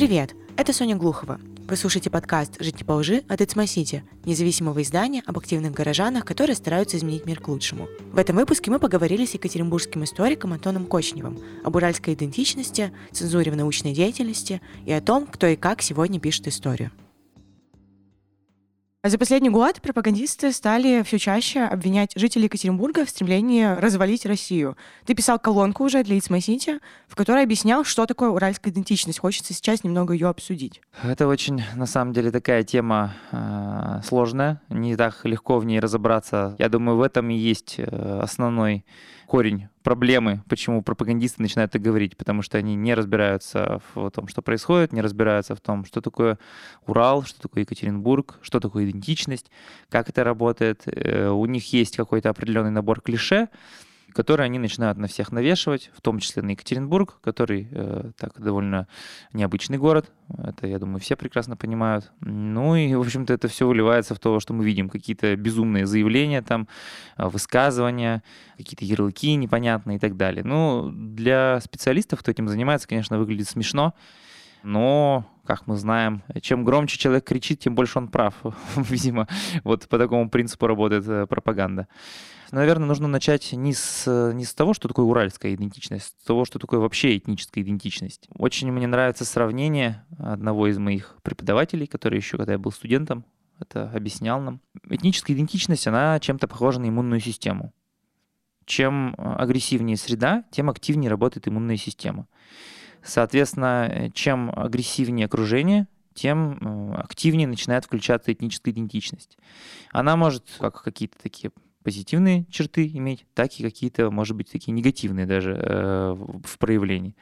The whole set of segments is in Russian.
Привет, это Соня Глухова. Вы слушаете подкаст «Жить не по лжи» от It's My City, независимого издания об активных горожанах, которые стараются изменить мир к лучшему. В этом выпуске мы поговорили с екатеринбургским историком Антоном Кочневым об уральской идентичности, цензуре в научной деятельности и о том, кто и как сегодня пишет историю. За последний год пропагандисты стали все чаще обвинять жителей Екатеринбурга в стремлении развалить Россию. Ты писал колонку уже для It's My City, в которой объяснял, что такое уральская идентичность. Хочется сейчас немного ее обсудить. Это очень, на самом деле, такая тема э, сложная. Не так легко в ней разобраться. Я думаю, в этом и есть э, основной корень проблемы, почему пропагандисты начинают так говорить, потому что они не разбираются в том, что происходит, не разбираются в том, что такое Урал, что такое Екатеринбург, что такое идентичность, как это работает. Э, у них есть какой-то определенный набор клише, которые они начинают на всех навешивать, в том числе на Екатеринбург, который э, так довольно необычный город. Это, я думаю, все прекрасно понимают. Ну и, в общем-то, это все выливается в то, что мы видим какие-то безумные заявления, там, э, высказывания, какие-то ярлыки непонятные и так далее. Ну, для специалистов, кто этим занимается, конечно, выглядит смешно, но как мы знаем, чем громче человек кричит, тем больше он прав. Видимо, вот по такому принципу работает э, пропаганда. Наверное, нужно начать не с, не с того, что такое уральская идентичность, с того, что такое вообще этническая идентичность. Очень мне нравится сравнение одного из моих преподавателей, который еще, когда я был студентом, это объяснял нам. Этническая идентичность, она чем-то похожа на иммунную систему. Чем агрессивнее среда, тем активнее работает иммунная система. Соответственно, чем агрессивнее окружение, тем э, активнее начинает включаться этническая идентичность. Она может, как какие-то такие позитивные черты иметь, так и какие-то, может быть, такие негативные даже э, в проявлении.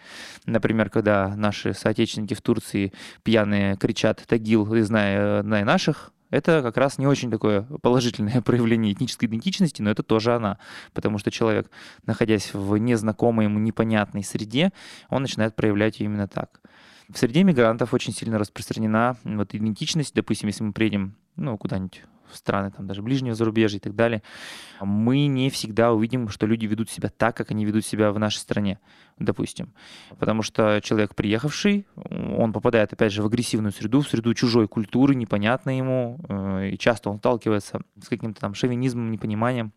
Например, когда наши соотечественники в Турции пьяные кричат «Тагил, зная, зная наших», это как раз не очень такое положительное проявление этнической идентичности, но это тоже она. Потому что человек, находясь в незнакомой ему непонятной среде, он начинает проявлять ее именно так. В среде мигрантов очень сильно распространена вот идентичность. Допустим, если мы приедем ну, куда-нибудь в страны там даже ближнего зарубежья и так далее, мы не всегда увидим, что люди ведут себя так, как они ведут себя в нашей стране, допустим. Потому что человек, приехавший, он попадает, опять же, в агрессивную среду, в среду чужой культуры, непонятной ему, э, и часто он сталкивается с каким-то там шовинизмом, непониманием.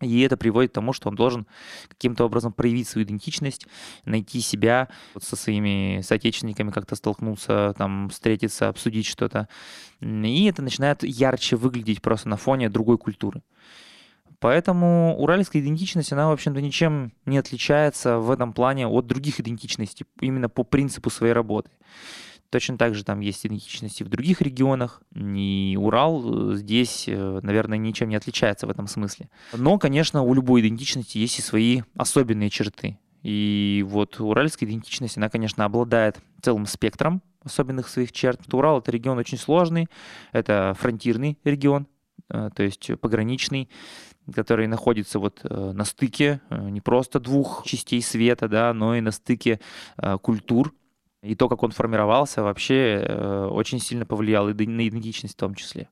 И это приводит к тому, что он должен каким-то образом проявить свою идентичность, найти себя вот со своими соотечественниками, как-то столкнуться, там, встретиться, обсудить что-то. И это начинает ярче выглядеть просто на фоне другой культуры. Поэтому уральская идентичность, она, в общем-то, ничем не отличается в этом плане от других идентичностей, именно по принципу своей работы. Точно так же там есть идентичности в других регионах, и Урал э, здесь, э, наверное, ничем не отличается в этом смысле. Но, конечно, у любой идентичности есть и свои особенные черты. И вот уральская идентичность, она, конечно, обладает целым спектром особенных своих черт. Урал — это регион очень сложный, это фронтирный регион, э, то есть пограничный, который находится вот на стыке не просто двух частей света, да, но и на стыке культур, и то, как он формировался, вообще э, очень сильно повлияло и на идентичность в том числе.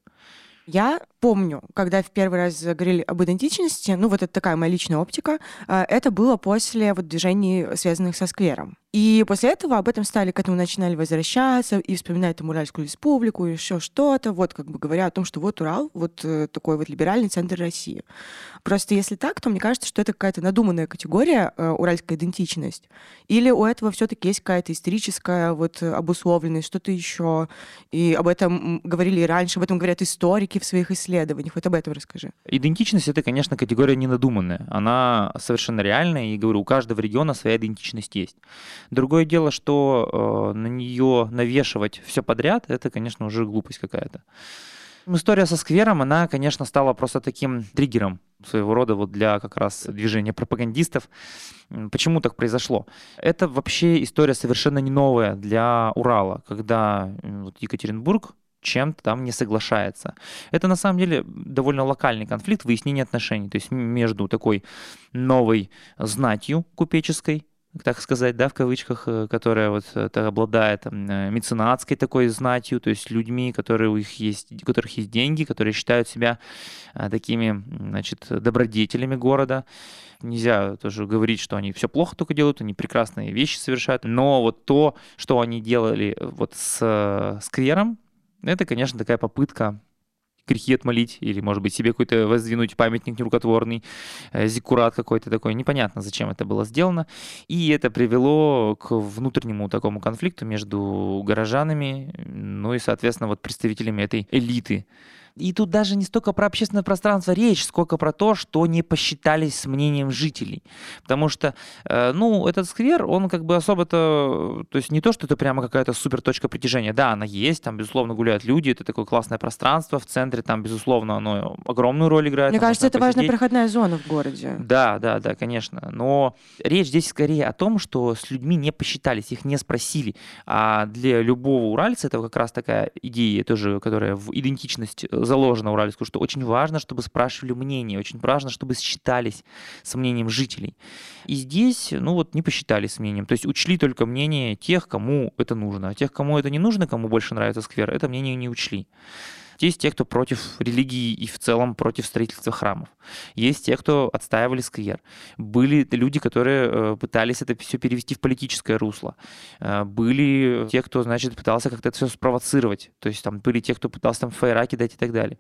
Я помню, когда в первый раз говорили об идентичности, ну вот это такая моя личная оптика, э, это было после вот движений, связанных со сквером. И после этого об этом стали к этому начинали возвращаться и вспоминать там Уральскую республику, еще что-то, вот как бы говоря о том, что вот Урал, вот э, такой вот либеральный центр России. Просто если так, то мне кажется, что это какая-то надуманная категория, э, уральская идентичность. Или у этого все-таки есть какая-то историческая вот обусловленность, что-то еще. И об этом говорили и раньше, об этом говорят историки в своих исследованиях. Вот об этом расскажи. Идентичность — это, конечно, категория не надуманная. Она совершенно реальная, и, говорю, у каждого региона своя идентичность есть. Другое дело, что э, на нее навешивать все подряд, это, конечно, уже глупость какая-то. История со сквером, она, конечно, стала просто таким триггером своего рода вот для как раз движения пропагандистов. Почему так произошло? Это вообще история совершенно не новая для Урала, когда вот Екатеринбург чем-то там не соглашается. Это на самом деле довольно локальный конфликт выяснения отношений, то есть между такой новой знатью купеческой, так сказать, да, в кавычках, э, которая вот это обладает э, меценатской такой знатью, то есть людьми, которые у них есть, у которых есть деньги, которые считают себя э, такими, значит, добродетелями города. Нельзя тоже говорить, что они все плохо только делают, они прекрасные вещи совершают, но вот то, что они делали вот с сквером, это, конечно, такая попытка грехи отмолить, или, может быть, себе какой-то воздвинуть памятник нерукотворный, э, зиккурат какой-то такой. Непонятно, зачем это было сделано. И это привело к внутреннему такому конфликту между горожанами, ну и, соответственно, вот представителями этой элиты и тут даже не столько про общественное пространство речь, сколько про то, что не посчитались с мнением жителей. Потому что, э, ну, этот сквер, он как бы особо-то, то есть не то, что это прямо какая-то супер точка притяжения. Да, она есть, там, безусловно, гуляют люди, это такое классное пространство в центре, там, безусловно, оно огромную роль играет. Мне кажется, это посидеть. важная проходная зона в городе. Да, да, да, конечно. Но речь здесь скорее о том, что с людьми не посчитались, их не спросили. А для любого уральца это как раз такая идея тоже, которая в идентичность заложено уральскую, что очень важно, чтобы спрашивали мнение, очень важно, чтобы считались с мнением жителей. И здесь, ну вот, не посчитали с мнением. То есть учли только мнение тех, кому это нужно. А тех, кому это не нужно, кому больше нравится сквер, это мнение не учли. Есть те, кто против религии и в целом против строительства храмов. Есть те, кто отстаивали сквер. Были люди, которые э, пытались это все перевести в политическое русло. Э, были те, кто, значит, пытался как-то это все спровоцировать. То есть там были те, кто пытался там фаера кидать и так далее.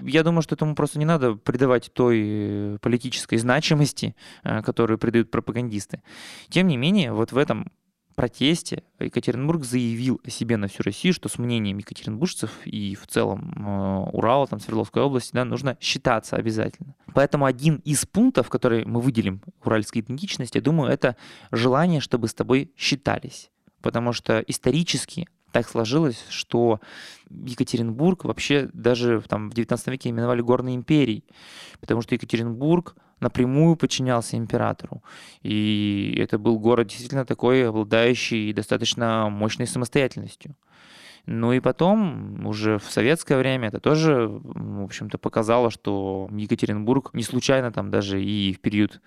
Я думаю, что этому просто не надо придавать той э, политической значимости, которую придают пропагандисты. Тем не менее, вот в этом протесте Екатеринбург заявил о себе на всю Россию, что с мнением екатеринбуржцев и в целом э, Урала, там, Свердловской области, да, нужно считаться обязательно. Поэтому один из пунктов, который мы выделим уральской идентичности, я думаю, это желание, чтобы с тобой считались. Потому что исторически так сложилось, что Екатеринбург вообще даже там, в 19 веке именовали горной империей, потому что Екатеринбург напрямую подчинялся императору. И это был город действительно такой, обладающий достаточно мощной самостоятельностью. Ну и потом, уже в советское время, это тоже, в общем-то, показало, что Екатеринбург не случайно там даже и в период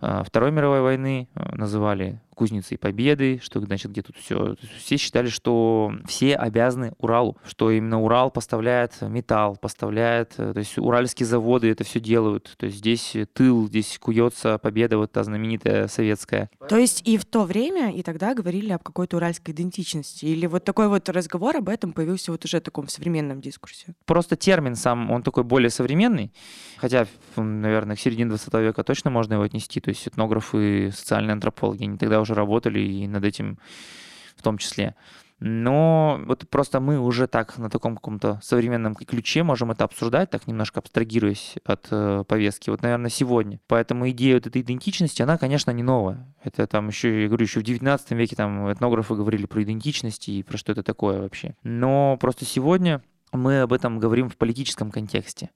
а, Второй мировой войны а, называли кузницей победы, что значит где тут все. Все считали, что все обязаны Уралу, что именно Урал поставляет металл, поставляет, э, то есть уральские заводы это все делают. То есть здесь тыл, здесь куется победа вот та знаменитая советская. То есть и в то время, и тогда говорили об какой-то уральской идентичности? Или вот такой вот разговор об этом появился вот уже в таком современном дискурсе? Просто термин сам, он такой более современный, хотя, наверное, к середине 20 века точно можно его отнести. То есть этнографы, социальные антропологи, они тогда уже работали и над этим в том числе. Но вот просто мы уже так на таком каком-то современном ключе можем это обсуждать, так немножко абстрагируясь от э, повестки. Вот, наверное, сегодня. Поэтому идея вот этой идентичности, она, конечно, не новая. Это там еще, я говорю, еще в 19 веке там этнографы говорили про идентичность и про что это такое вообще. Но просто сегодня мы об этом говорим в политическом контексте.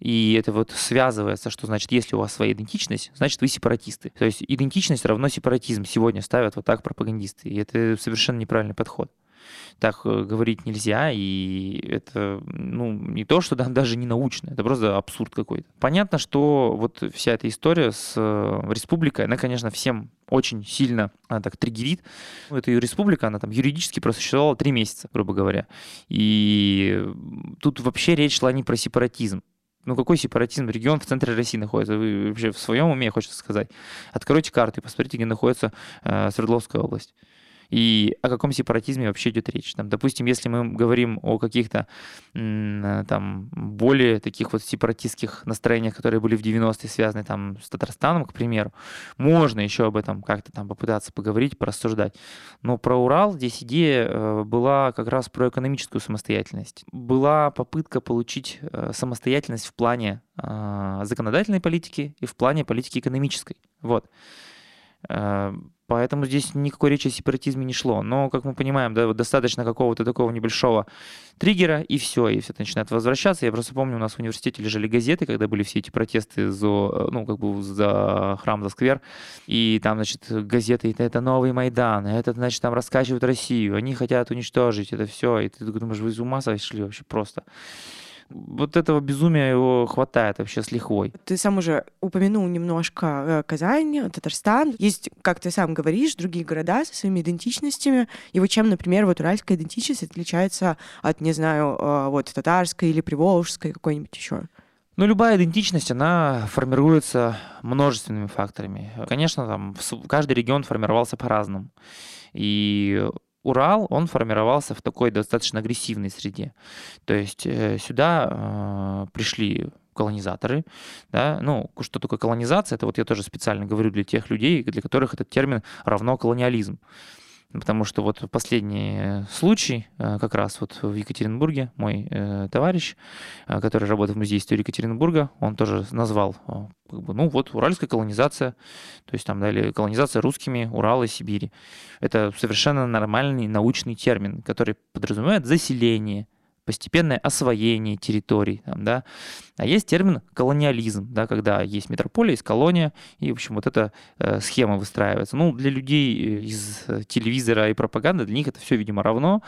И это вот связывается, что значит, если у вас своя идентичность, значит, вы сепаратисты. То есть идентичность равно сепаратизм. Сегодня ставят вот так пропагандисты. И это совершенно неправильный подход. Так э, говорить нельзя, и это, ну, не то, что даже не научно, это просто абсурд какой-то. Понятно, что вот вся эта история с э, республикой, она, конечно, всем очень сильно она так триггерит. Ну, эта республика, она там юридически просуществовала три месяца, грубо говоря. И тут вообще речь шла не про сепаратизм ну какой сепаратизм? Регион в центре России находится. Вы вообще в своем уме, хочется сказать. Откройте карту и посмотрите, где находится э, Свердловская область. И о каком сепаратизме вообще идет речь? Там, допустим, если мы говорим о каких-то там более таких вот сепаратистских настроениях, которые были в 90-е связаны там с Татарстаном, к примеру, можно еще об этом как-то там попытаться поговорить, порассуждать. Но про Урал здесь идея э, была как раз про экономическую самостоятельность. Была попытка получить э, самостоятельность в плане законодательной политики и в плане политики экономической. Вот. Э, Поэтому здесь никакой речи о сепаратизме не шло. Но, как мы понимаем, да, достаточно какого-то такого небольшого триггера, и все, и все это начинает возвращаться. Я просто помню, у нас в университете лежали газеты, когда были все эти протесты за, ну, как бы за храм, за сквер. И там, значит, газеты, это, это новый Майдан, это, значит, там раскачивают Россию, они хотят уничтожить это все. И ты думаешь, вы из ума сошли вообще просто. Вот этого безумия его хватает вообще с лихвой. Ты сам уже упомянул немножко э, Казань, Татарстан. Есть, как ты сам говоришь, другие города со своими идентичностями. И вот чем, например, вот уральская идентичность отличается от, не знаю, э, вот татарской или приволжской какой-нибудь еще? Ну, любая идентичность, она формируется множественными факторами. Конечно, там каждый регион формировался по-разному. И Урал, он формировался в такой достаточно агрессивной среде. То есть э, сюда э, пришли колонизаторы, да, ну, что такое колонизация, это вот я тоже специально говорю для тех людей, для которых этот термин равно колониализм. Потому что вот последний случай, э, как раз вот в Екатеринбурге, мой э, товарищ, э, который работает в Музее истории Екатеринбурга, он тоже назвал, как бы, ну вот, уральская колонизация, то есть там дали колонизация русскими Урала и Сибири. Это совершенно нормальный научный термин, который подразумевает заселение, постепенное освоение территорий, там, да. А есть термин колониализм, да, когда есть метрополия, есть колония, и, в общем, вот эта э, схема выстраивается. Ну, для людей э, из э, телевизора и пропаганды, для них это все, видимо, равно,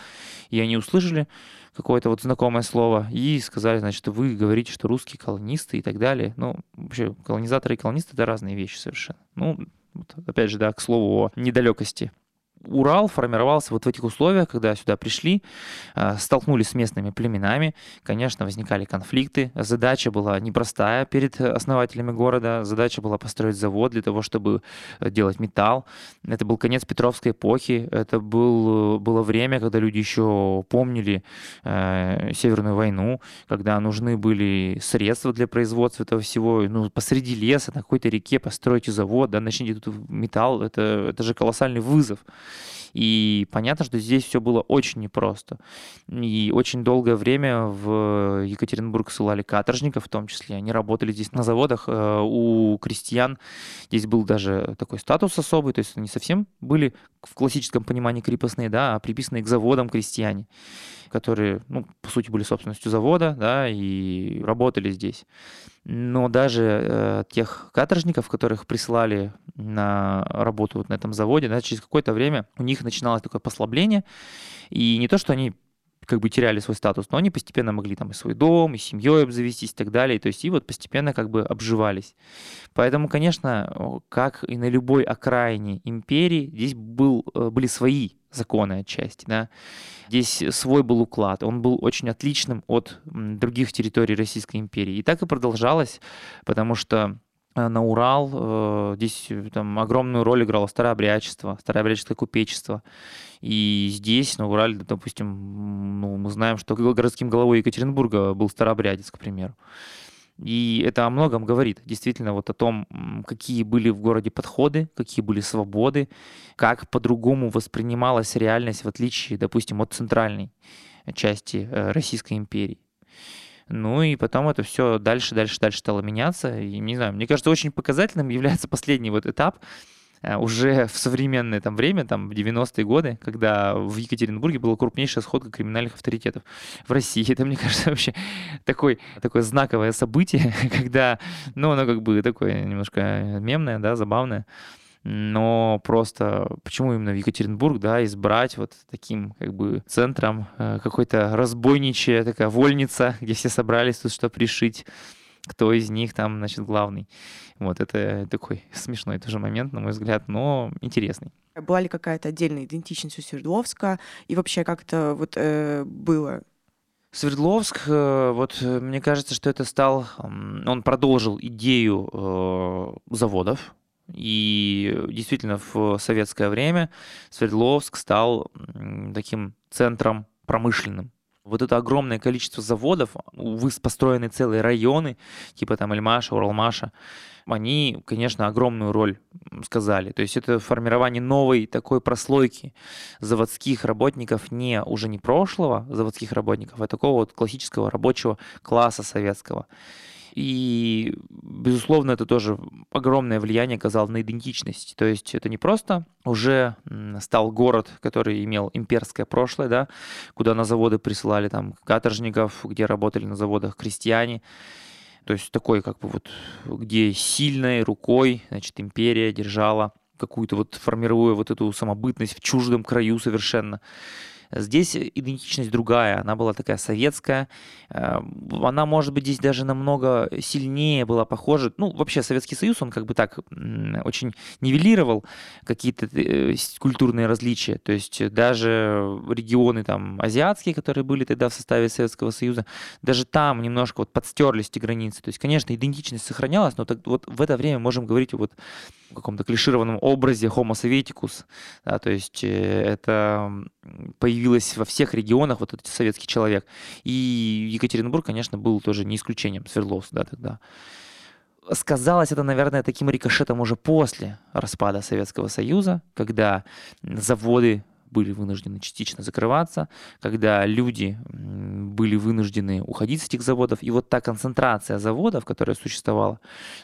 и они услышали какое-то вот знакомое слово и сказали, значит, вы говорите, что русские колонисты и так далее. Ну, вообще, колонизаторы и колонисты — это разные вещи совершенно. Ну, вот, опять же, да, к слову о недалекости Урал формировался вот в этих условиях, когда сюда пришли, а, столкнулись с местными племенами. Конечно, возникали конфликты. Задача была непростая перед основателями города. Задача была построить завод для того, чтобы э, делать металл. Это был конец Петровской эпохи. Это был, было время, когда люди еще помнили э, Северную войну, когда нужны были средства для производства этого всего. Ну, посреди леса, на какой-то реке построите завод, да, начните тут металл. Это, это же колоссальный вызов. И понятно, что здесь все было очень непросто. И очень долгое время в Екатеринбург ссылали каторжников, в том числе. Они работали здесь на заводах. Э, у крестьян здесь был даже такой статус особый, то есть они совсем были в классическом понимании крепостные, да, а приписанные к заводам крестьяне которые, ну, по сути, были собственностью завода, да, и работали здесь. Но даже э, тех каторжников, которых прислали на работу вот на этом заводе, да, через какое-то время у них начиналось такое послабление, и не то, что они как бы теряли свой статус, но они постепенно могли там и свой дом, и семьей обзавестись и так далее, то есть и вот постепенно как бы обживались. Поэтому, конечно, как и на любой окраине империи, здесь был, э, были свои законы отчасти, да. Здесь свой был уклад, он был очень отличным от других территорий Российской империи. И так и продолжалось, потому что э, на Урал. Э, здесь там огромную роль играло старообрядчество, старообрядческое купечество. И здесь, на Урале, допустим, ну, мы знаем, что городским головой Екатеринбурга был старообрядец, к примеру. И это о многом говорит, действительно, вот о том, какие были в городе подходы, какие были свободы, как по-другому воспринималась реальность, в отличие, допустим, от центральной части э, Российской империи. Ну и потом это все дальше, дальше, дальше стало меняться. И не знаю, мне кажется, очень показательным является последний вот этап, уже в современное там время, там в 90-е годы, когда в Екатеринбурге была крупнейшая сходка криминальных авторитетов. В России. Это, мне кажется, вообще такой, такое знаковое событие, когда, ну, оно как бы такое немножко мемное, да, забавное. Но просто почему именно в Екатеринбург, да, избрать вот таким как бы центром э, какой-то разбойничья такая вольница, где все собрались тут что пришить кто из них там, значит, главный. Вот это такой смешной тоже момент, на мой взгляд, но интересный. Была ли какая-то отдельная идентичность у Свердловска? И вообще как это вот э, было? Свердловск, э, вот э, мне кажется, что это стал, он продолжил идею э, заводов, и действительно в советское время Свердловск стал таким центром промышленным. Вот это огромное количество заводов, увы, построены целые районы, типа там Эльмаша, Уралмаша, они, конечно, огромную роль сказали. То есть это формирование новой такой прослойки заводских работников не уже не прошлого заводских работников, а такого вот классического рабочего класса советского. И, безусловно, это тоже огромное влияние оказало на идентичность. То есть это не просто уже стал город, который имел имперское прошлое, да, куда на заводы присылали там каторжников, где работали на заводах крестьяне. То есть такой, как бы вот, где сильной рукой, значит, империя держала какую-то вот, формируя вот эту самобытность в чуждом краю совершенно Здесь идентичность другая, она была такая советская, э, она, может быть, здесь даже намного сильнее была похожа. Ну, вообще, Советский Союз, он как бы так очень нивелировал какие-то э, культурные различия. То есть даже регионы там азиатские, которые были тогда в составе Советского Союза, даже там немножко вот подстерлись эти границы. То есть, конечно, идентичность сохранялась, но так, вот в это время можем говорить вот каком-то клишированном образе Homo Sovieticus. Да, то есть э, это появилось во всех регионах, вот этот советский человек. И Екатеринбург, конечно, был тоже не исключением, Свердловск, да, тогда. Сказалось это, наверное, таким рикошетом уже после распада Советского Союза, когда заводы были вынуждены частично закрываться, когда люди были вынуждены уходить с этих заводов. И вот та концентрация заводов, которая существовала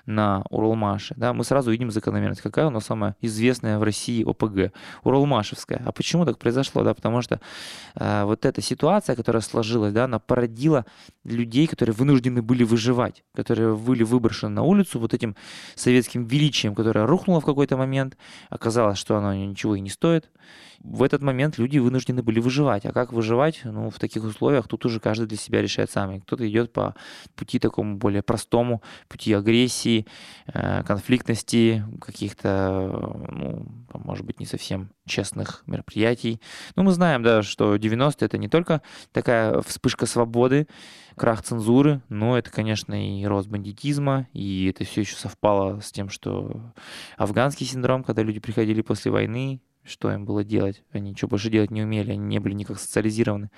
на Уралмаше, да, мы сразу видим закономерность. Какая у нас самая известная в России ОПГ? Уралмашевская. А почему так произошло? Да, потому что э, вот эта ситуация, которая сложилась, да, она породила людей, которые вынуждены были выживать, которые были выброшены на улицу вот этим советским величием, которое рухнуло в какой-то момент. Оказалось, что оно ничего и не стоит в этот момент люди вынуждены были выживать. А как выживать? Ну, в таких условиях тут уже каждый для себя решает сам. Кто-то идет по пути такому более простому, пути агрессии, э, конфликтности, каких-то, ну, может быть, не совсем честных мероприятий. Ну, мы знаем, да, что 90-е это не только такая вспышка свободы, крах цензуры, но это, конечно, и рост бандитизма, и это все еще совпало с тем, что афганский синдром, когда люди приходили после войны, что им было делать. Они ничего больше делать не умели, они не были никак социализированы.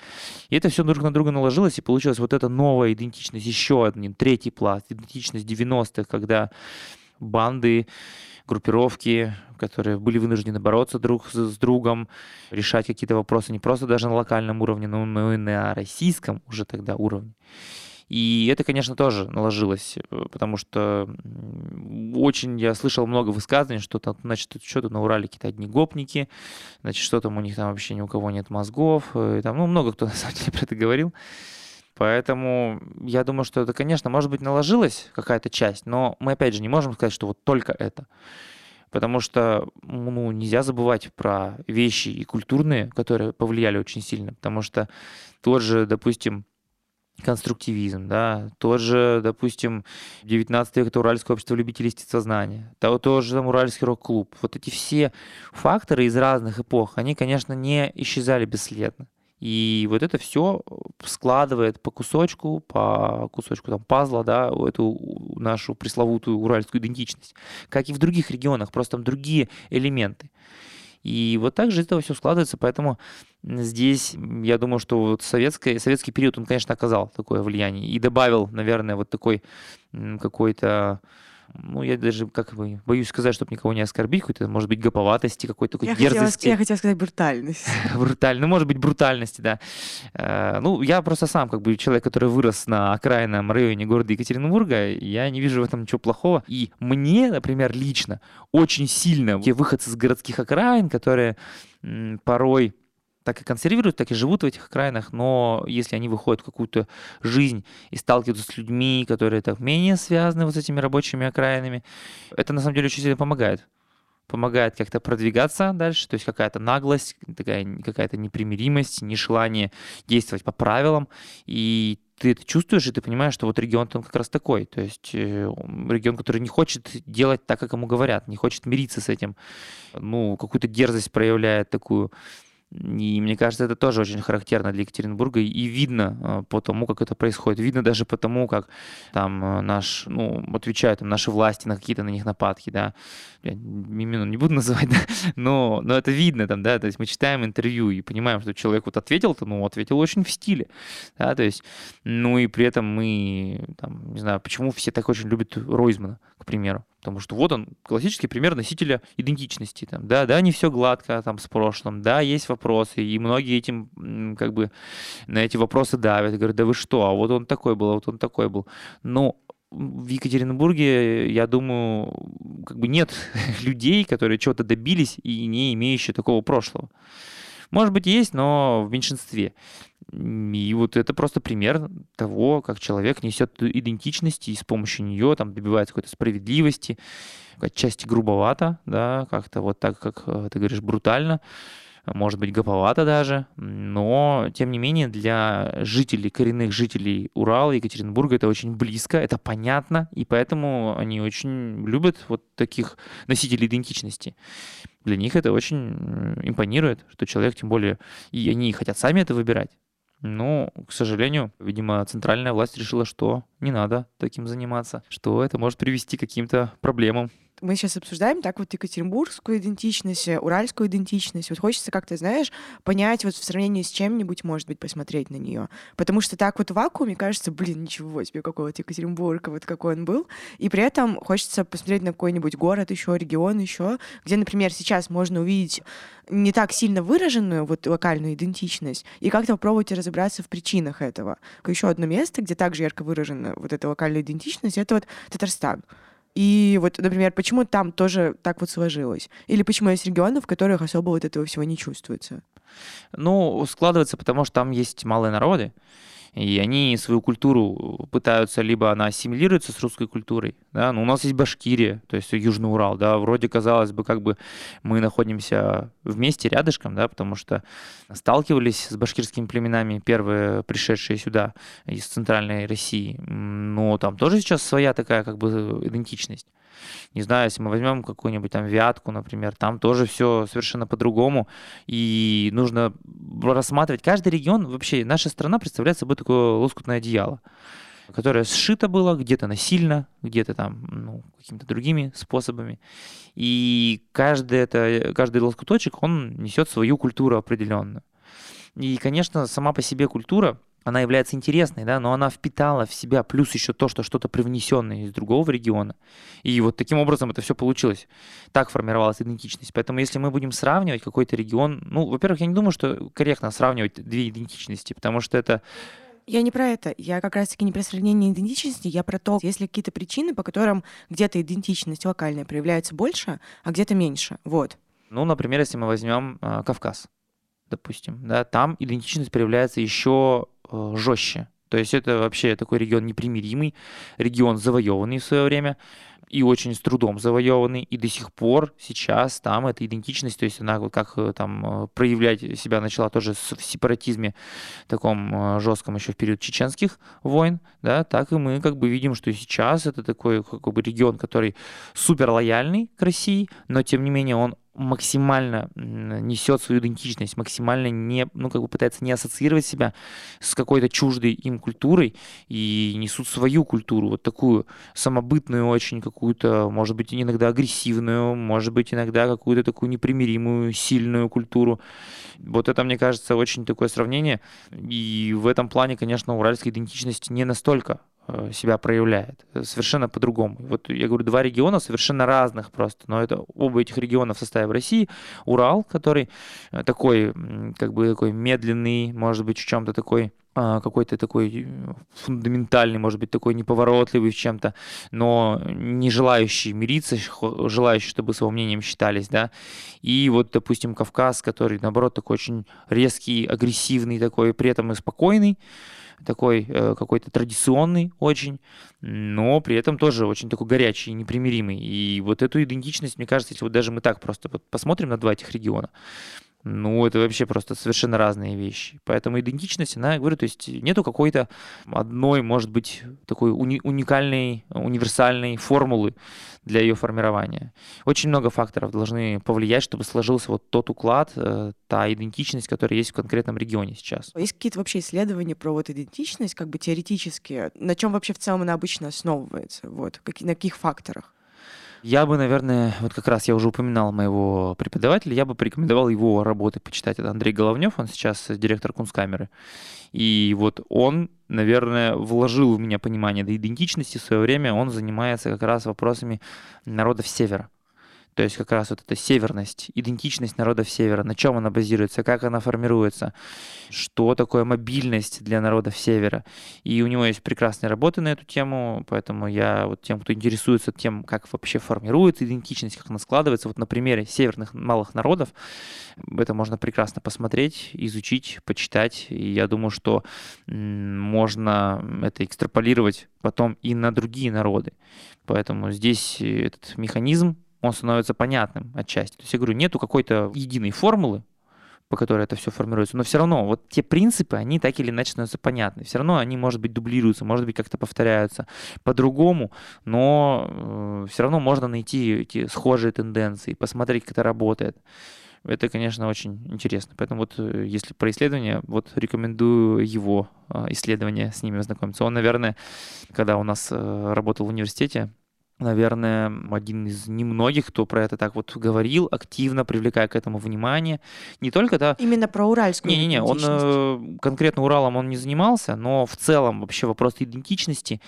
И это все друг на друга наложилось, и получилась вот эта новая идентичность, еще один, третий пласт, идентичность 90-х, когда банды, группировки, которые были вынуждены бороться друг с другом, решать какие-то вопросы не просто даже на локальном уровне, но и на российском уже тогда уровне. И это, конечно, тоже наложилось, э, потому что очень я слышал много высказываний, что там, значит, что-то на Урале какие-то одни гопники, значит, что там у них там вообще ни у кого нет мозгов, э, и там, ну, много кто на самом деле про это говорил. Поэтому я думаю, что это, конечно, может быть, наложилась какая-то часть, но мы, опять же, не можем сказать, что вот только это. Потому что ну, нельзя забывать про вещи и культурные, которые повлияли очень сильно. Потому что тот же, допустим, конструктивизм, да, тот же, допустим, 19 век это Уральское общество любителей естествознания, да, вот тоже там Уральский рок-клуб. Вот эти все факторы из разных эпох, они, конечно, не исчезали бесследно. И вот это все складывает по кусочку, по кусочку там пазла, да, эту нашу пресловутую уральскую идентичность. Как и в других регионах, просто там другие элементы. И вот так же это все складывается, поэтому здесь, я думаю, что вот советский, советский период, он, конечно, оказал такое влияние и добавил, наверное, вот такой какой-то ну, я даже, как бы, боюсь сказать, чтобы никого не оскорбить, какой-то, может быть, гоповатости, какой-то такой я дерзости. Хотела, я хотела сказать брутальность. Брутально, ну, может быть, брутальности, да. Э, ну, я просто сам, как бы, человек, который вырос на окраинном районе города Екатеринбурга, я не вижу в этом ничего плохого. И мне, например, лично очень сильно те выходцы с городских окраин, которые порой так и консервируют, так и живут в этих окраинах, но если они выходят в какую-то жизнь и сталкиваются с людьми, которые так менее связаны вот с этими рабочими окраинами, это на самом деле очень сильно помогает. Помогает как-то продвигаться дальше, то есть какая-то наглость, такая, какая-то непримиримость, нежелание действовать по правилам, и ты это чувствуешь, и ты понимаешь, что вот регион он как раз такой. То есть э, регион, который не хочет делать так, как ему говорят, не хочет мириться с этим. Ну, какую-то дерзость проявляет такую и мне кажется, это тоже очень характерно для Екатеринбурга. И видно э, по тому, как это происходит. Видно даже по тому, как там э, наш, ну, отвечают там, наши власти на какие-то на них нападки, да. Я именно не буду называть, да? но, но это видно там, да. То есть мы читаем интервью и понимаем, что человек вот ответил-то, ну, ответил очень в стиле, да. То есть, ну и при этом мы, там, не знаю, почему все так очень любят Ройзмана, к примеру. Потому что вот он, классический пример носителя идентичности. Там, да, да, не все гладко там с прошлым, да, есть вопросы, и многие этим как бы на эти вопросы давят, говорят, да вы что, а вот он такой был, а вот он такой был. Но в Екатеринбурге, я думаю, как бы нет людей, которые чего-то добились и не имеющие такого прошлого. Может быть, есть, но в меньшинстве. И вот это просто пример того, как человек несет идентичность и с помощью нее там добивается какой-то справедливости, отчасти грубовато, да, как-то вот так, как э, ты говоришь, брутально. может быть, гоповато даже, но, тем не менее, для жителей, коренных жителей Урала, Екатеринбурга это очень близко, это понятно, и поэтому они очень любят вот таких носителей идентичности. Для них это очень импонирует, что человек, тем более, и они хотят сами это выбирать. Но, к сожалению, видимо, центральная власть решила, что не надо таким заниматься, что это может привести к каким-то проблемам мы сейчас обсуждаем так вот екатеринбургскую идентичность, э, уральскую идентичность. Вот хочется как-то, знаешь, понять вот в сравнении с чем-нибудь, может быть, посмотреть на нее. Потому что так вот в вакууме кажется, блин, ничего себе, какой вот Екатеринбург, вот какой он был. И при этом хочется посмотреть на какой-нибудь город еще, регион еще, где, например, сейчас можно увидеть не так сильно выраженную вот локальную идентичность и как-то попробовать разобраться в причинах этого. Еще одно место, где также ярко выражена вот эта локальная идентичность, это вот Татарстан. И вот, например, почему там тоже так вот сложилось? Или почему есть регионы, в которых особо вот этого всего не чувствуется? Ну, складывается, потому что там есть малые народы, и они свою культуру пытаются, либо она ассимилируется с русской культурой, да, ну, у нас есть Башкирия, то есть Южный Урал, да, вроде казалось бы, как бы мы находимся вместе, рядышком, да, потому что сталкивались с башкирскими племенами первые пришедшие сюда из центральной России, но там тоже сейчас своя такая как бы идентичность. Не знаю, если мы возьмем какую-нибудь там Вятку, например, там тоже все совершенно по-другому. И нужно рассматривать каждый регион. Вообще наша страна представляет собой такое лоскутное одеяло которое сшито было где-то насильно, где-то там ну, какими-то другими способами. И каждый, это, каждый лоскуточек, он несет свою культуру определенную. И, конечно, сама по себе культура, она является интересной, да, но она впитала в себя плюс еще то, что что-то привнесенное из другого региона. И вот таким образом это все получилось. Так формировалась идентичность. Поэтому если мы будем сравнивать какой-то регион, ну, во-первых, я не думаю, что корректно сравнивать две идентичности, потому что это я не про это. Я как раз-таки не про сравнение идентичности, я про то, есть ли какие-то причины, по которым где-то идентичность локальная проявляется больше, а где-то меньше. Вот. Ну, например, если мы возьмем э, Кавказ, допустим, да, там идентичность проявляется еще Э, жестче. То есть это вообще такой регион непримиримый, регион завоеванный в свое время и очень с трудом завоеванный, и до сих пор сейчас там эта идентичность, то есть она вот как э, там э, проявлять себя начала тоже в сепаратизме таком жестком еще в период чеченских войн, да, так и мы как бы видим, что сейчас это такой как бы регион, который супер лояльный к России, но тем не менее он максимально несет свою идентичность, максимально не, ну, как бы пытается не ассоциировать себя с какой-то чуждой им культурой и несут свою культуру, вот такую самобытную очень какую-то, может быть, иногда агрессивную, может быть, иногда какую-то такую непримиримую, сильную культуру. Вот это, мне кажется, очень такое сравнение. И в этом плане, конечно, уральская идентичность не настолько себя проявляет. Совершенно по-другому. Вот я говорю, два региона совершенно разных просто, но это оба этих региона в составе России. Урал, который э, такой, как бы такой медленный, может быть, в чем-то такой а, какой-то такой фундаментальный, может быть, такой неповоротливый в чем-то, но не желающий мириться, желающий, чтобы своим мнением считались, да. И вот, допустим, Кавказ, который, наоборот, такой очень резкий, агрессивный такой, при этом и спокойный, такой э, какой-то традиционный очень, но при этом тоже очень такой горячий, непримиримый. И вот эту идентичность, мне кажется, если вот даже мы так просто посмотрим на два этих региона, ну, это вообще просто совершенно разные вещи. Поэтому идентичность, она, говорю, то есть нету какой-то одной, может быть, такой уни- уникальной, универсальной формулы для ее формирования. Очень много факторов должны повлиять, чтобы сложился вот тот уклад, э, та идентичность, которая есть в конкретном регионе сейчас. Есть какие-то вообще исследования про вот идентичность, как бы теоретические? На чем вообще в целом она обычно основывается? Вот, как, на каких факторах? Я бы, наверное, вот как раз я уже упоминал моего преподавателя, я бы порекомендовал его работы почитать. Это Андрей Головнев, он сейчас директор Кунсткамеры. И вот он, наверное, вложил в меня понимание до идентичности в свое время. Он занимается как раз вопросами народов Севера. То есть как раз вот эта северность, идентичность народов Севера, на чем она базируется, как она формируется, что такое мобильность для народов Севера. И у него есть прекрасные работы на эту тему, поэтому я вот тем, кто интересуется тем, как вообще формируется идентичность, как она складывается, вот на примере северных малых народов, это можно прекрасно посмотреть, изучить, почитать. И я думаю, что можно это экстраполировать потом и на другие народы. Поэтому здесь этот механизм он становится понятным отчасти. То есть я говорю, нету какой-то единой формулы, по которой это все формируется, но все равно вот те принципы, они так или иначе становятся понятны. Все равно они, может быть, дублируются, может быть, как-то повторяются по-другому, но э, все равно можно найти эти схожие тенденции, посмотреть, как это работает. Это, конечно, очень интересно. Поэтому вот э, если про исследования, вот рекомендую его э, исследование с ними ознакомиться. Он, наверное, когда у нас э, работал в университете, наверное, один из немногих, кто про это так вот говорил, активно привлекая к этому внимание. Не только, да... Именно про уральскую Не-не-не, он э, конкретно Уралом он не занимался, но в целом вообще вопрос идентичности,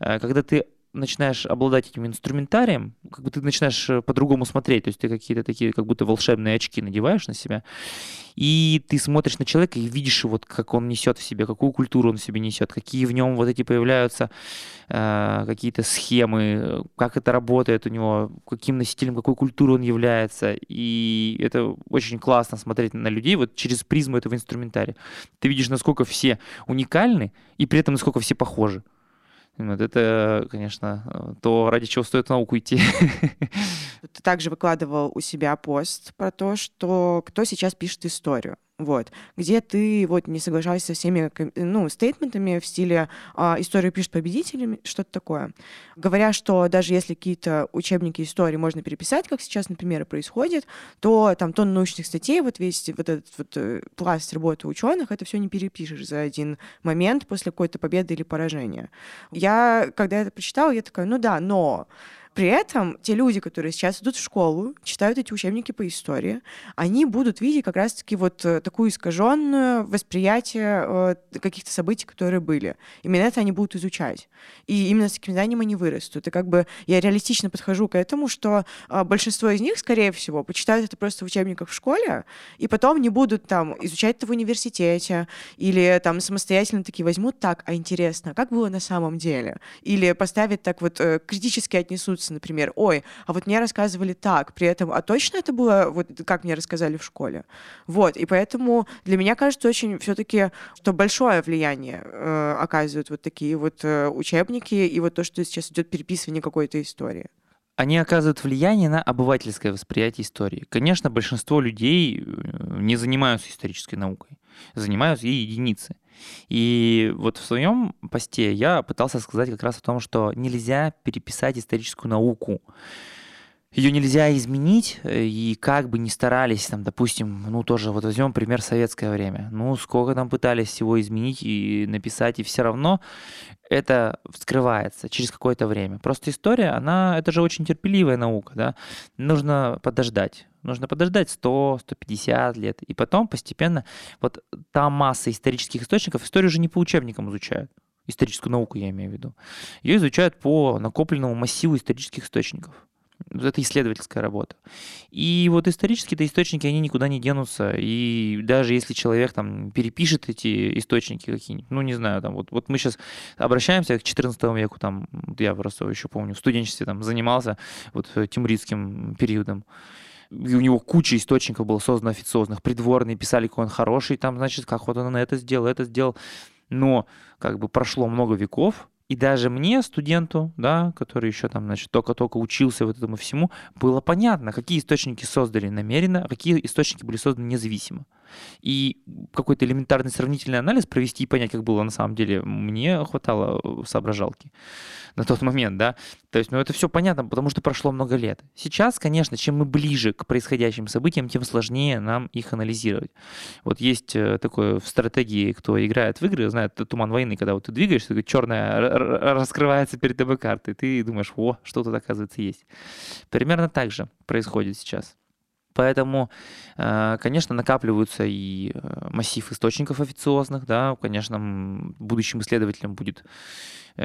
э, когда ты начинаешь обладать этим инструментарием, как бы ты начинаешь э, по-другому смотреть, то есть ты какие-то такие, как будто волшебные очки надеваешь на себя, и ты смотришь на человека и видишь, вот как он несет в себе, какую культуру он в себе несет, какие в нем вот эти появляются э, какие-то схемы, как это работает у него, каким носителем какой культуры он является, и это очень классно смотреть на людей вот через призму этого инструментария. Ты видишь, насколько все уникальны, и при этом насколько все похожи. Вот это, конечно, то, ради чего стоит науку идти. Ты также выкладывал у себя пост про то, что кто сейчас пишет историю вот, где ты вот не соглашаешься со всеми, ну, стейтментами в стиле а, «историю пишут победителями», что-то такое. Говоря, что даже если какие-то учебники истории можно переписать, как сейчас, например, происходит, то там тон научных статей, вот весь вот этот вот э, пласт работы ученых, это все не перепишешь за один момент после какой-то победы или поражения. Я, когда это прочитала, я такая, ну да, но при этом те люди, которые сейчас идут в школу, читают эти учебники по истории, они будут видеть как раз-таки вот э, такую искаженную восприятие э, каких-то событий, которые были. Именно это они будут изучать. И именно с таким знанием они вырастут. И как бы я реалистично подхожу к этому, что э, большинство из них, скорее всего, почитают это просто в учебниках в школе, и потом не будут там изучать это в университете, или там самостоятельно такие возьмут так, а интересно, как было на самом деле? Или поставят так вот критически отнесутся удивляться, например, ой, а вот мне рассказывали так, при этом, а точно это было вот как мне рассказали в школе? Вот, и поэтому для меня кажется очень все-таки, что большое влияние э, оказывают вот такие вот э, учебники и вот то, что сейчас идет переписывание какой-то истории они оказывают влияние на обывательское восприятие истории. Конечно, большинство людей э, не занимаются исторической наукой, занимаются ей единицы. И вот в своем посте я пытался сказать как раз о том, что нельзя переписать историческую науку. Ее нельзя изменить, э, и как бы ни старались, там, допустим, ну тоже вот возьмем пример советское время. Ну, сколько там пытались его изменить и написать, и все равно это вскрывается через какое-то время. Просто история, она, это же очень терпеливая наука, да. Нужно подождать. Нужно подождать 100, 150 лет. И потом постепенно вот та масса исторических источников, историю уже не по учебникам изучают. Историческую науку я имею в виду. Ее изучают по накопленному массиву исторических источников. Это исследовательская работа. И вот исторические-то источники, они никуда не денутся. И даже если человек там перепишет эти источники какие-нибудь, ну, не знаю, там, вот, вот мы сейчас обращаемся к 14 веку, там, я просто еще помню, в студенчестве там занимался вот тимуридским периодом. И у него куча источников было создано официозных, придворные писали, какой он хороший, там, значит, как вот он это сделал, это сделал. Но как бы прошло много веков, и даже мне, студенту, да, который еще там, значит, только-только учился вот этому всему, было понятно, какие источники создали намеренно, а какие источники были созданы независимо. И какой-то элементарный сравнительный анализ провести и понять, как было на самом деле, мне хватало э, соображалки на тот момент, да. То есть, ну, это все понятно, потому что прошло много лет. Сейчас, конечно, чем мы ближе к происходящим событиям, тем сложнее нам их анализировать. Вот есть э, такое в стратегии, кто играет в игры, знает туман войны, когда вот ты двигаешься, черная раскрывается перед тобой карта, и ты думаешь, о, что тут оказывается есть. Примерно так же происходит сейчас. Поэтому, э, конечно, накапливаются и э, массив источников официозных, да, конечно, будущим исследователям будет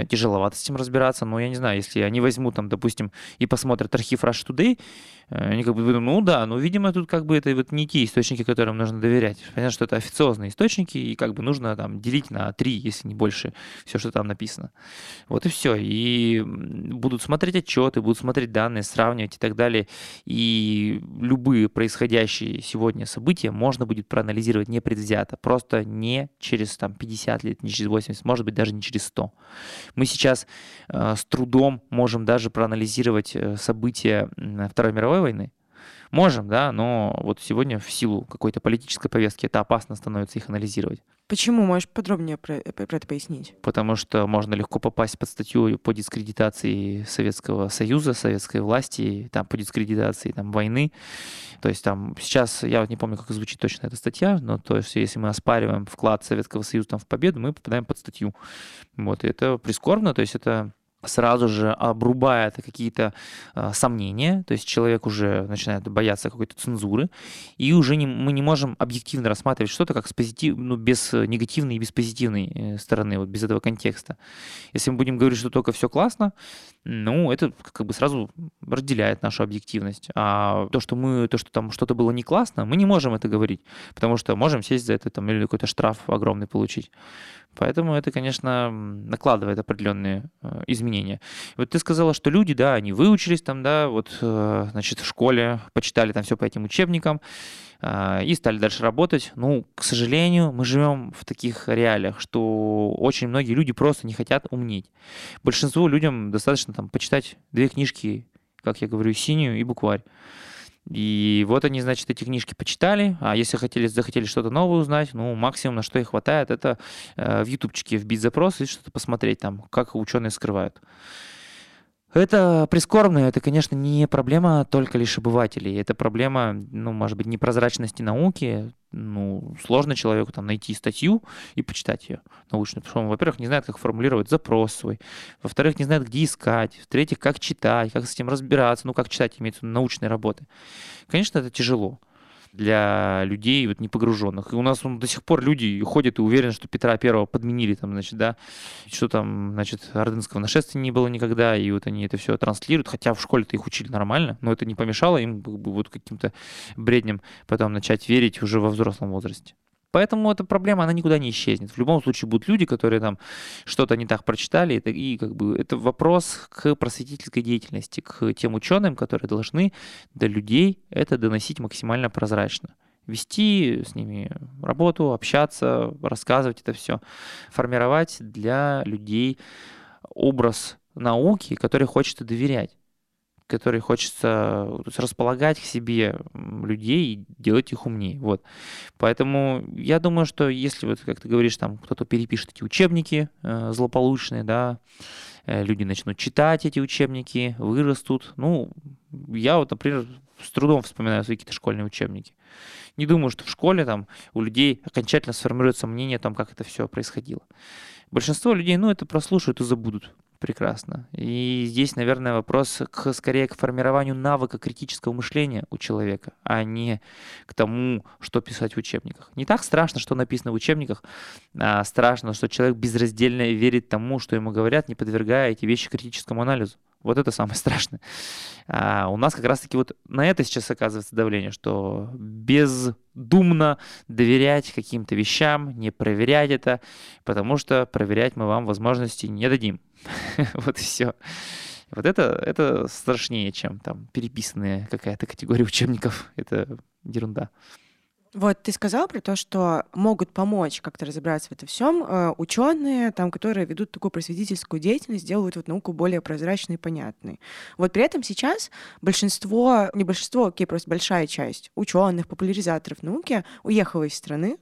тяжеловато с этим разбираться, но я не знаю, если они возьмут там, допустим, и посмотрят архив Rush Today, э, они как бы думают, ну да, ну, видимо, тут как бы это вот не те источники, которым нужно доверять. Понятно, что это официозные источники, и как бы нужно там делить на три, если не больше, все, что там написано. Вот и все. И будут смотреть отчеты, будут смотреть данные, сравнивать и так далее. И любые происходящие сегодня события можно будет проанализировать непредвзято, просто не через там 50 лет, не через 80, может быть, даже не через 100. Мы сейчас э, с трудом можем даже проанализировать э, события Второй мировой войны, Можем, да, но вот сегодня в силу какой-то политической повестки это опасно становится их анализировать. Почему? Можешь подробнее про, э, про это пояснить? Потому что можно легко попасть под статью по дискредитации Советского Союза, советской власти, там, по дискредитации там, войны. То есть там сейчас, я вот не помню, как звучит точно эта статья, но то есть если мы оспариваем вклад Советского Союза там, в победу, мы попадаем под статью. Вот, и это прискорбно, то есть это сразу же обрубает какие-то э, сомнения, то есть человек уже начинает бояться какой-то цензуры, и уже не, мы не можем объективно рассматривать что-то как с позитив, ну, без негативной и без позитивной э, стороны, вот без этого контекста. Если мы будем говорить, что только все классно, ну, это как бы сразу разделяет нашу объективность. А то, что мы, то, что там что-то было не классно, мы не можем это говорить, потому что можем сесть за это там или какой-то штраф огромный получить. Поэтому это, конечно, накладывает определенные э, изменения. Вот ты сказала, что люди, да, они выучились там, да, вот, э, значит, в школе, почитали там все по этим учебникам э, и стали дальше работать. Ну, к сожалению, мы живем в таких реалиях, что очень многие люди просто не хотят умнеть. Большинству людям достаточно там почитать две книжки, как я говорю, синюю и букварь. И вот они, значит, эти книжки почитали, а если хотели, захотели что-то новое узнать, ну, максимум, на что их хватает, это э, в ютубчике вбить запрос и что-то посмотреть там, как ученые скрывают. Это прискорбно, это, конечно, не проблема только лишь обывателей, это проблема, ну, может быть, непрозрачности науки, ну, сложно человеку там найти статью и почитать ее научную, потому что он, во-первых, не знает, как формулировать запрос свой, во-вторых, не знает, где искать, в-третьих, как читать, как с этим разбираться, ну, как читать, имеется научные работы. Конечно, это тяжело для людей вот непогруженных. И у нас он, до сих пор люди ходят и уверены, что Петра Первого подменили там, значит, да, что там, значит, ордынского нашествия не было никогда, и вот они это все транслируют, хотя в школе-то их учили нормально, но это не помешало им вот каким-то бредням потом начать верить уже во взрослом возрасте. Поэтому эта проблема, она никуда не исчезнет. В любом случае будут люди, которые там что-то не так прочитали, и, и как бы это вопрос к просветительской деятельности, к тем ученым, которые должны до людей это доносить максимально прозрачно вести с ними работу, общаться, рассказывать это все, формировать для людей образ науки, который хочется доверять который хочется располагать к себе людей и делать их умнее. Вот. Поэтому я думаю, что если, вот, как ты говоришь, там кто-то перепишет эти учебники э, злополучные, да, э, люди начнут читать эти учебники, вырастут. Ну, я вот, например, с трудом вспоминаю свои какие-то школьные учебники. Не думаю, что в школе там у людей окончательно сформируется мнение о том, как это все происходило. Большинство людей, ну, это прослушают и забудут прекрасно. И здесь, наверное, вопрос к, скорее к формированию навыка критического мышления у человека, а не к тому, что писать в учебниках. Не так страшно, что написано в учебниках, а страшно, что человек безраздельно верит тому, что ему говорят, не подвергая эти вещи критическому анализу. Вот это самое страшное. А у нас как раз-таки вот на это сейчас оказывается давление, что бездумно доверять каким-то вещам, не проверять это, потому что проверять мы вам возможности не дадим. вот и все. Вот это, это страшнее, чем там переписанная какая-то категория учебников. Это ерунда. Вот ты сказал про то, что могут помочь как-то разобраться в этом всем э, ученые, там, которые ведут такую просветительскую деятельность, делают вот науку более прозрачной и понятной. Вот при этом сейчас большинство, не большинство, окей, просто большая часть ученых, популяризаторов науки уехала из страны,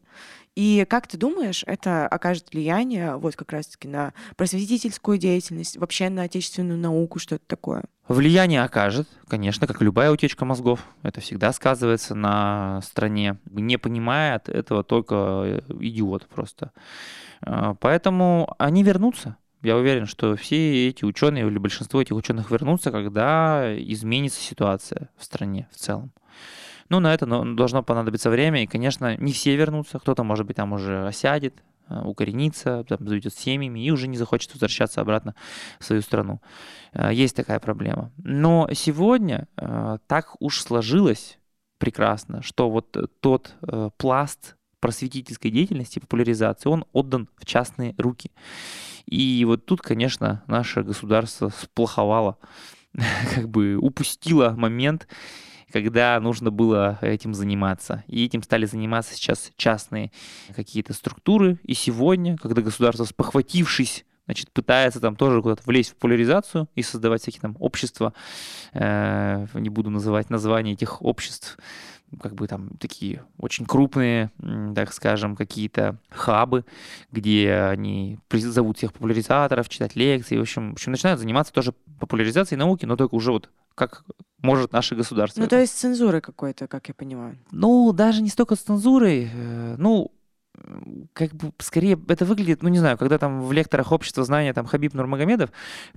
и как ты думаешь, это окажет влияние вот как раз-таки на просветительскую деятельность, вообще на отечественную науку, что-то такое? Влияние окажет, конечно, как любая утечка мозгов. Это всегда сказывается на стране. Не понимает этого только идиот просто. А, поэтому они вернутся. Я уверен, что все эти ученые или большинство этих ученых вернутся, когда изменится ситуация в стране в целом. Ну, на это должно понадобиться время, и, конечно, не все вернутся, кто-то, может быть, там уже осядет, э, укоренится, там, заведет семьями и уже не захочет возвращаться обратно в свою страну. Э, есть такая проблема. Но сегодня э, так уж сложилось прекрасно, что вот тот пласт просветительской деятельности, популяризации, он отдан в частные руки. И вот тут, конечно, наше государство сплоховало, как бы упустило момент когда нужно было этим заниматься. И этим стали заниматься сейчас частные какие-то структуры. И сегодня, когда государство, спохватившись значит, пытается там тоже куда-то влезть в популяризацию и создавать всякие там общества, э, не буду называть названия этих обществ, как бы там такие очень крупные, так скажем, какие-то хабы, где они зовут всех популяризаторов, читать лекции, в общем, в общем, начинают заниматься тоже популяризацией науки, но только уже вот как может наше государство. Ну, то есть цензурой какой-то, как я понимаю. Ну, даже не столько с цензурой. Э, ну, как бы скорее это выглядит, ну не знаю, когда там в лекторах общества знания там Хабиб Нурмагомедов,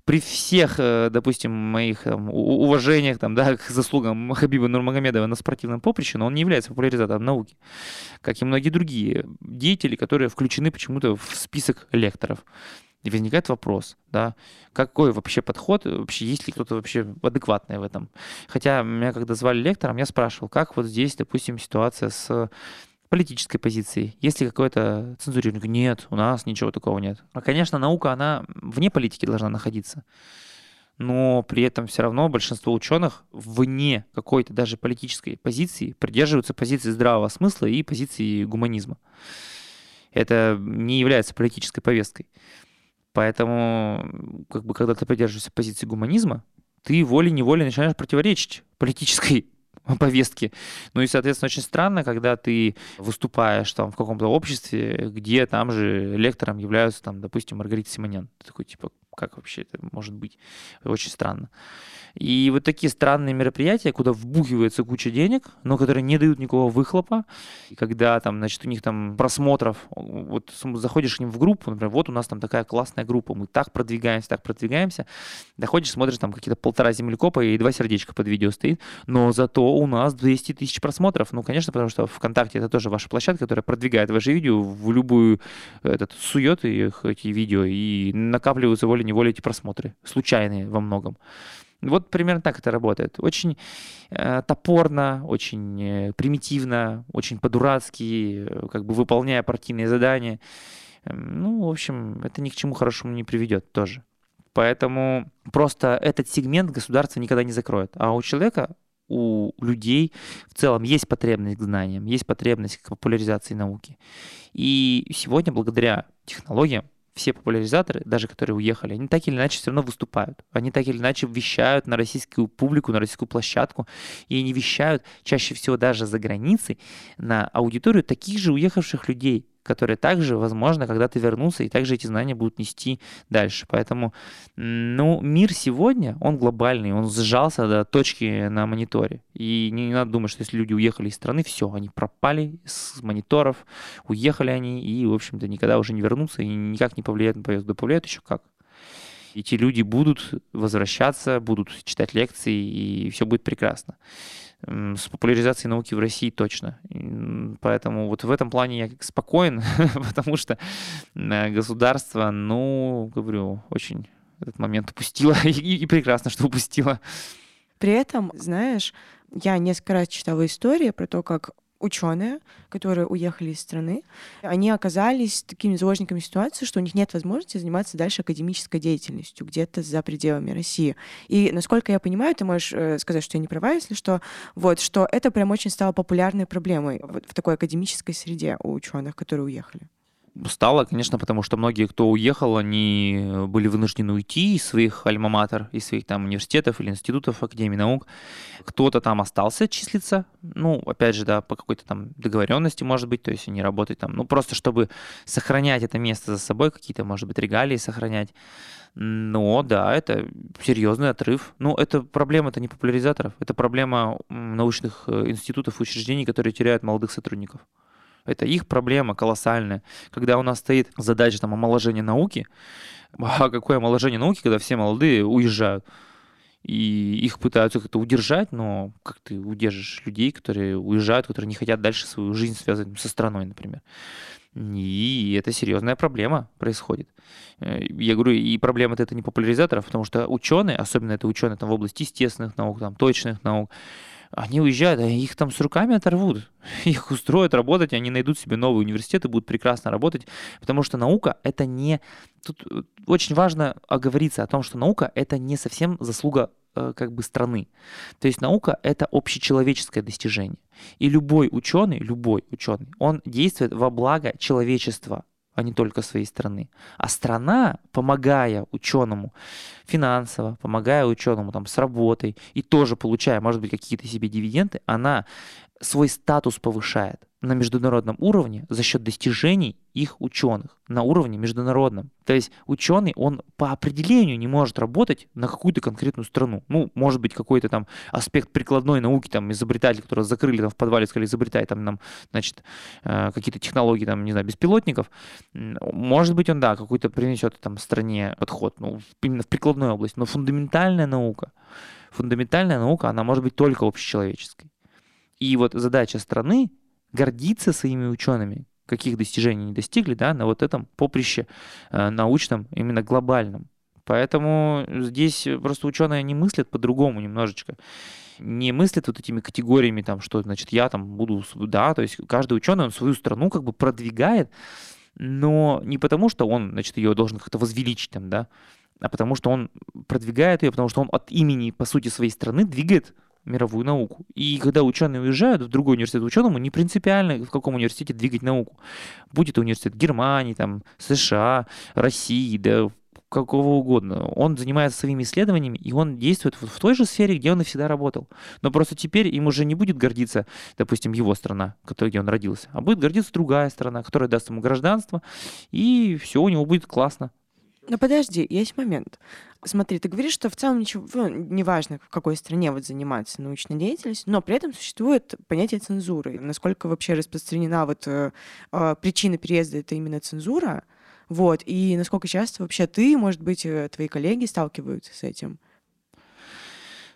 при всех, э, допустим, моих там, уважениях там, да, к заслугам Хабиба Нурмагомедова на спортивном поприще, но он не является популяризатором науки, как и многие другие деятели, которые включены почему-то в список лекторов. И возникает вопрос, да, какой вообще подход, вообще есть ли кто-то вообще адекватный в этом. Хотя меня когда звали лектором, я спрашивал, как вот здесь, допустим, ситуация с политической позиции? Есть ли какое-то цензурирование? Нет, у нас ничего такого нет. А, конечно, наука, она вне политики должна находиться. Но при этом все равно большинство ученых вне какой-то даже политической позиции придерживаются позиции здравого смысла и позиции гуманизма. Это не является политической повесткой. Поэтому, как бы, когда ты придерживаешься позиции гуманизма, ты волей-неволей начинаешь противоречить политической повестки. Ну и, соответственно, очень странно, когда ты выступаешь там в каком-то обществе, где там же лектором являются, там, допустим, Маргарита Симонян. Ты такой, типа, как вообще это может быть? Очень странно. И вот такие странные мероприятия, куда вбухивается куча денег, но которые не дают никакого выхлопа. И когда там, значит, у них там просмотров, вот заходишь к ним в группу, например, вот у нас там такая классная группа, мы так продвигаемся, так продвигаемся. Доходишь, смотришь, там какие-то полтора землекопа и два сердечка под видео стоит, но зато у нас 200 тысяч просмотров. Ну, конечно, потому что ВКонтакте это тоже ваша площадка, которая продвигает ваши видео в любую, этот, сует их, эти видео, и накапливаются волей-неволей эти просмотры, случайные во многом. Вот примерно так это работает. Очень э, топорно, очень э, примитивно, очень по-дурацки, э, как бы выполняя партийные задания. Эм, ну, в общем, это ни к чему хорошему не приведет тоже. Поэтому просто этот сегмент государство никогда не закроет. А у человека, у людей в целом есть потребность к знаниям, есть потребность к популяризации науки. И сегодня, благодаря технологиям, все популяризаторы, даже которые уехали, они так или иначе все равно выступают. Они так или иначе вещают на российскую публику, на российскую площадку. И они вещают чаще всего даже за границей на аудиторию таких же уехавших людей которые также, возможно, когда-то вернутся и также эти знания будут нести дальше. Поэтому, ну, мир сегодня, он глобальный, он сжался до точки на мониторе. И не, не надо думать, что если люди уехали из страны, все, они пропали с мониторов, уехали они и, в общем-то, никогда уже не вернутся и никак не повлияют на поездку. Да повлияют еще как. Эти люди будут возвращаться, будут читать лекции, и все будет прекрасно с популяризацией науки в России точно. Поэтому вот в этом плане я спокоен, потому что э, государство, ну, говорю, очень этот момент упустило, и, и прекрасно, что упустило. При этом, знаешь, я несколько раз читала истории про то, как ученые, которые уехали из страны, они оказались такими заложниками ситуации, что у них нет возможности заниматься дальше академической деятельностью где-то за пределами России. И, насколько я понимаю, ты можешь э, сказать, что я не права, если что, вот, что это прям очень стало популярной проблемой вот в такой академической среде у ученых, которые уехали. Стало, конечно, потому что многие, кто уехал, они были вынуждены уйти из своих альма-матер, из своих там университетов или институтов, академий наук. Кто-то там остался числиться, ну, опять же, да, по какой-то там договоренности, может быть, то есть они работают там, ну, просто чтобы сохранять это место за собой, какие-то, может быть, регалии сохранять. Но, да, это серьезный отрыв. Ну, это проблема это не популяризаторов, это проблема научных э, институтов учреждений, которые теряют молодых сотрудников. Это их проблема колоссальная. Когда у нас стоит задача там, омоложения науки, а какое омоложение науки, когда все молодые уезжают? И их пытаются как-то удержать, но как ты удержишь людей, которые уезжают, которые не хотят дальше свою жизнь связать со страной, например. И это серьезная проблема происходит. Э, я говорю, и проблема это не популяризаторов, потому что ученые, особенно это ученые там, в области естественных наук, там, точных наук, они уезжают, а их там с руками оторвут. Их устроят работать, они найдут себе новый университет и будут прекрасно работать, потому что наука — это не... Тут э, очень важно оговориться о том, что наука — это не совсем заслуга э, как бы страны. То есть наука — это общечеловеческое достижение. И любой ученый, любой ученый, он действует во благо человечества, а не только своей страны. А страна, помогая ученому финансово, помогая ученому там, с работой и тоже получая, может быть, какие-то себе дивиденды, она свой статус повышает на международном уровне за счет достижений их ученых на уровне международном. То есть ученый, он по определению не может работать на какую-то конкретную страну. Ну, может быть, какой-то там аспект прикладной науки, там, изобретатель, который закрыли там в подвале, сказали, изобретай там нам, значит, э, какие-то технологии, там, не знаю, беспилотников. Может быть, он, да, какой-то принесет там стране подход, ну, именно в прикладной области. Но фундаментальная наука, фундаментальная наука, она может быть только общечеловеческой. И вот задача страны гордиться своими учеными, каких достижений не достигли, да, на вот этом поприще э, научном, именно глобальном. Поэтому здесь просто ученые не мыслят по-другому немножечко. Не мыслят вот этими категориями, там, что, значит, я там буду, да, то есть каждый ученый, он свою страну как бы продвигает, но не потому, что он, значит, ее должен как-то возвеличить там, да, а потому что он продвигает ее, потому что он от имени, по сути, своей страны двигает мировую науку. И когда ученые уезжают в другой университет ученому, не принципиально в каком университете двигать науку. Будет университет Германии, там, США, России, да какого угодно. Он занимается своими исследованиями, и он действует в той же сфере, где он и всегда работал. Но просто теперь им уже не будет гордиться, допустим, его страна, которой, где он родился, а будет гордиться другая страна, которая даст ему гражданство, и все у него будет классно. Но подожди, есть момент. Смотри, ты говоришь, что в целом ничего, ну, неважно, в какой стране вот заниматься научной деятельностью, но при этом существует понятие цензуры. Насколько вообще распространена вот э, э, причина переезда это именно цензура, вот, и насколько часто вообще ты, может быть, э, твои коллеги сталкиваются с этим?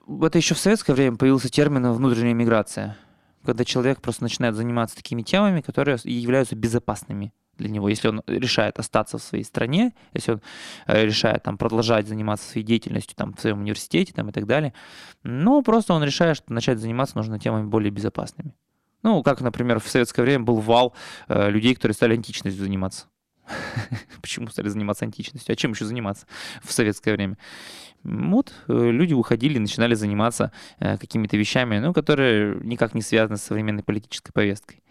Это еще в советское время появился термин внутренняя миграция, когда человек просто начинает заниматься такими темами, которые являются безопасными для него, если он решает остаться в своей стране, если он э, решает там продолжать заниматься своей деятельностью там в своем университете там и так далее, ну просто он решает, что начать заниматься нужно темами более безопасными. Ну, как, например, в советское время был вал э, людей, которые стали античностью заниматься. Почему стали заниматься античностью? А чем еще заниматься в советское время? Вот э, люди уходили, начинали заниматься э, какими-то вещами, ну, которые никак не связаны с современной политической повесткой.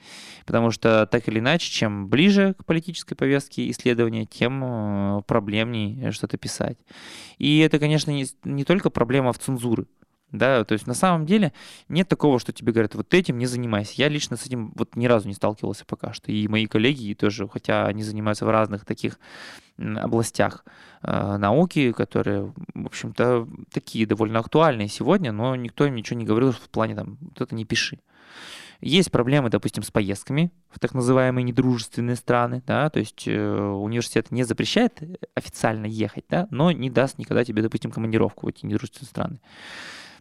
Потому что так или иначе, чем ближе к политической повестке исследования, тем э, проблемнее что-то писать. И это, конечно, не, не только проблема в цензуре. Да, то есть на самом деле нет такого, что тебе говорят, вот этим не занимайся. Я лично с этим вот ни разу не сталкивался пока что. И мои коллеги тоже, хотя они занимаются в разных таких областях э, науки, которые, в общем-то, такие довольно актуальные сегодня, но никто им ничего не говорил в плане там, вот это не пиши. Есть проблемы, допустим, с поездками в так называемые недружественные страны, да, то есть э, университет не запрещает официально ехать, да, но не даст никогда тебе, допустим, командировку в эти недружественные страны.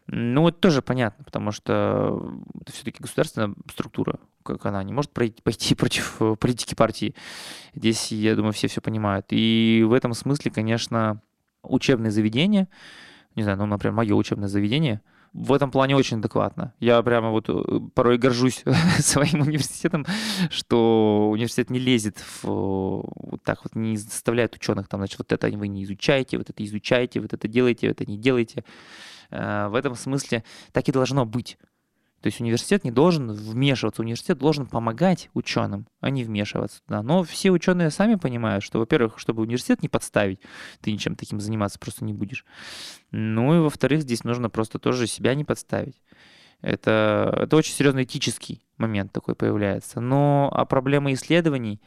Ну, это тоже понятно, потому что это все-таки государственная структура, как она не может пойти против э, политики партии. Здесь, я думаю, все все понимают. И в этом смысле, конечно, учебные заведения, не знаю, ну, например, мое учебное заведение, в этом плане очень адекватно. Я прямо вот э, порой горжусь своим университетом, что университет не лезет в вот так вот, не заставляет ученых там, значит, вот это вы не изучаете, вот это изучаете, вот это делаете, вот это не делаете. Э, в этом смысле так и должно быть. То есть университет не должен вмешиваться, университет должен помогать ученым, а не вмешиваться. Да. Но все ученые сами понимают, что, во-первых, чтобы университет не подставить, ты ничем таким заниматься просто не будешь. Ну и, во-вторых, здесь нужно просто тоже себя не подставить. Это, это очень серьезный этический момент такой появляется. Но а проблемы исследований,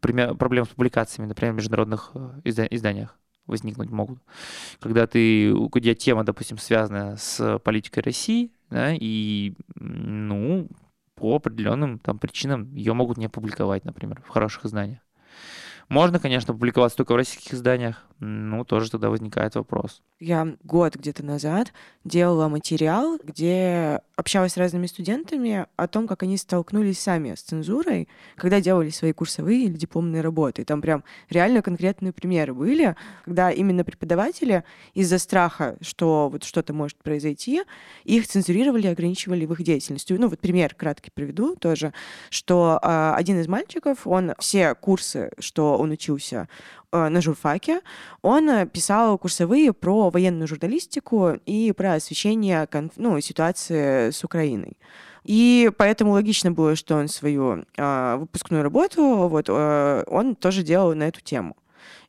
проблемы с публикациями, например, в международных э, изданиях, возникнуть могут. Когда ты, тебя тема, допустим, связана с политикой России, да, и, ну, по определенным там причинам ее могут не опубликовать, например, в хороших изданиях. Можно, конечно, публиковаться только в российских изданиях, ну, тоже тогда возникает вопрос. Я год где-то назад делала материал, где общалась с разными студентами о том, как они столкнулись сами с цензурой, когда делали свои курсовые или дипломные работы. И там прям реально конкретные примеры были, когда именно преподаватели из-за страха, что вот что-то может произойти, их цензурировали и ограничивали в их деятельности. Ну, вот пример краткий приведу тоже, что э, один из мальчиков, он все курсы, что он учился, Э, на журфаке, он э, писал курсовые про военную журналистику и про освещение ну, ситуации с Украиной. И поэтому логично было, что он свою э, выпускную работу, вот, э, он тоже делал на эту тему.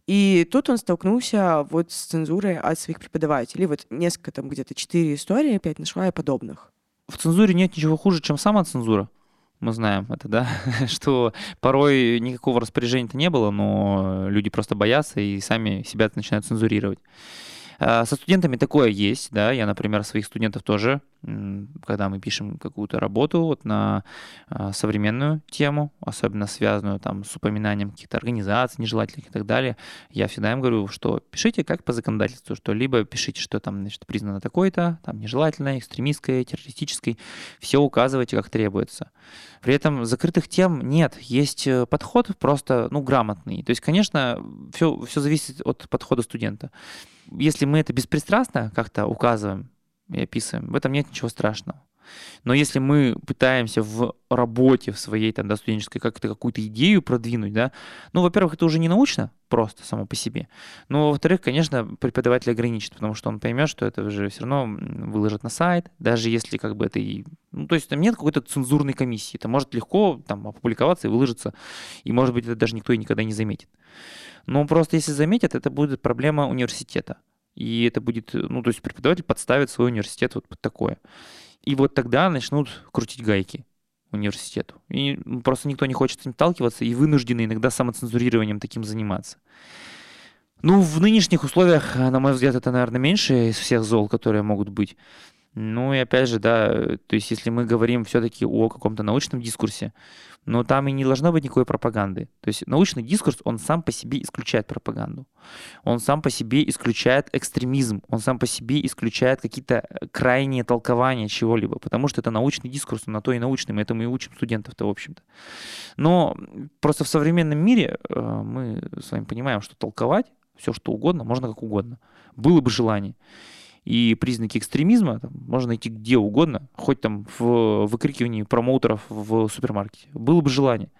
И тут он столкнулся вот с цензурой от своих преподавателей. Вот несколько там где-то четыре истории опять нашла я подобных. В цензуре нет ничего хуже, чем сама цензура. Мы знаем это, да, что порой никакого распоряжения-то не было, но люди просто боятся и сами себя начинают цензурировать. А, со студентами такое есть, да, я, например, своих студентов тоже, когда мы пишем какую-то работу вот на а, современную тему, особенно связанную там с упоминанием каких-то организаций нежелательных и так далее, я всегда им говорю, что пишите как по законодательству, что либо пишите, что там, значит, признано такое-то, там нежелательное, экстремистское, террористическое, все указывайте, как требуется. При этом закрытых тем нет, есть э, подход просто, ну, грамотный. То есть, конечно, все, все зависит от подхода студента если мы это беспристрастно как-то указываем и описываем, в этом нет ничего страшного. Но если мы пытаемся в работе в своей там, да, студенческой как-то какую-то идею продвинуть, да, ну, во-первых, это уже не научно просто само по себе, но, во-вторых, конечно, преподаватель ограничит, потому что он поймет, что это уже все равно выложат на сайт, даже если как бы это и... Ну, то есть там нет какой-то цензурной комиссии, это может легко там опубликоваться и выложиться, и, может быть, это даже никто и никогда не заметит. Но просто если заметят, это будет проблема университета. И это будет, ну, то есть преподаватель подставит свой университет вот под такое. И вот тогда начнут крутить гайки университету. И просто никто не хочет с ним сталкиваться и вынуждены иногда самоцензурированием таким заниматься. Ну, в нынешних условиях, на мой взгляд, это, наверное, меньше из всех зол, которые могут быть. Ну и опять же, да, то есть если мы говорим все-таки о каком-то научном дискурсе, но там и не должно быть никакой пропаганды. То есть научный дискурс, он сам по себе исключает пропаганду. Он сам по себе исключает экстремизм. Он сам по себе исключает какие-то э, крайние толкования чего-либо. Потому что это научный дискурс, он на то и научный. Мы этому и учим студентов-то, в общем-то. Но просто в современном мире э, мы с вами понимаем, что толковать все, что угодно, можно как угодно. Было бы желание. И признаки экстремизма там, можно найти где угодно, хоть там в выкрикивании промоутеров в супермаркете. Было бы желание.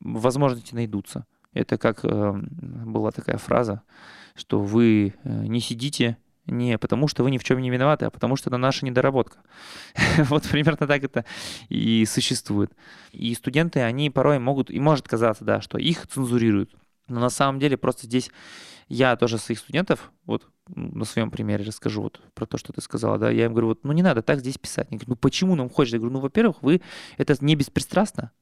Возможности найдутся. Это как э, была такая фраза, что вы э, не сидите не потому, что вы ни в чем не виноваты, а потому что это наша недоработка. вот примерно так это и существует. И студенты, они порой могут, и может казаться, да, что их цензурируют. Но на самом деле просто здесь я тоже своих студентов, вот на своем примере расскажу вот про то, что ты сказала, да, я им говорю, вот, ну не надо так здесь писать. Они говорят, ну почему нам хочется? Я говорю, ну, во-первых, вы, это не беспристрастно,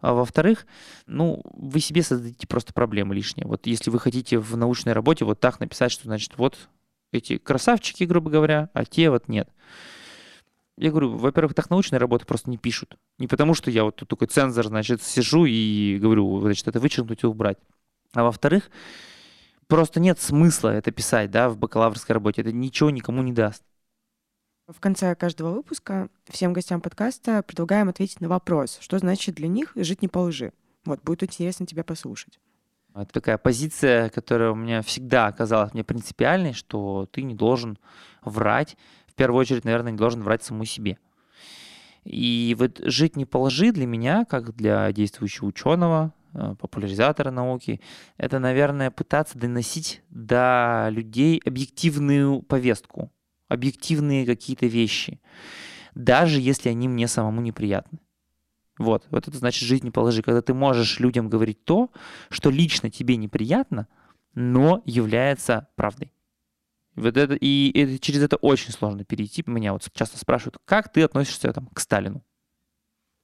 а во-вторых, ну, вы себе создадите просто проблемы лишние. Вот если вы хотите в научной работе вот так написать, что, значит, вот эти красавчики, грубо говоря, а те вот нет. Я говорю, во-первых, так научные работы просто не пишут. Не потому, что я вот тут такой цензор, значит, сижу и говорю, значит, это вычеркнуть и убрать. А во-вторых, просто нет смысла это писать, да, в бакалаврской работе. Это ничего никому не даст. В конце каждого выпуска всем гостям подкаста предлагаем ответить на вопрос, что значит для них жить не по лжи. Вот, будет интересно тебя послушать. Это такая позиция, которая у меня всегда оказалась мне принципиальной, что ты не должен врать. В первую очередь, наверное, не должен врать самому себе. И вот жить не по лжи для меня, как для действующего ученого, популяризатора науки, это, наверное, пытаться доносить до людей объективную повестку, объективные какие-то вещи, даже если они мне самому неприятны. Вот, вот это значит жизнь не положи, когда ты можешь людям говорить то, что лично тебе неприятно, но является правдой. Вот это, и это, через это очень сложно перейти. Меня вот часто спрашивают, как ты относишься там, к Сталину?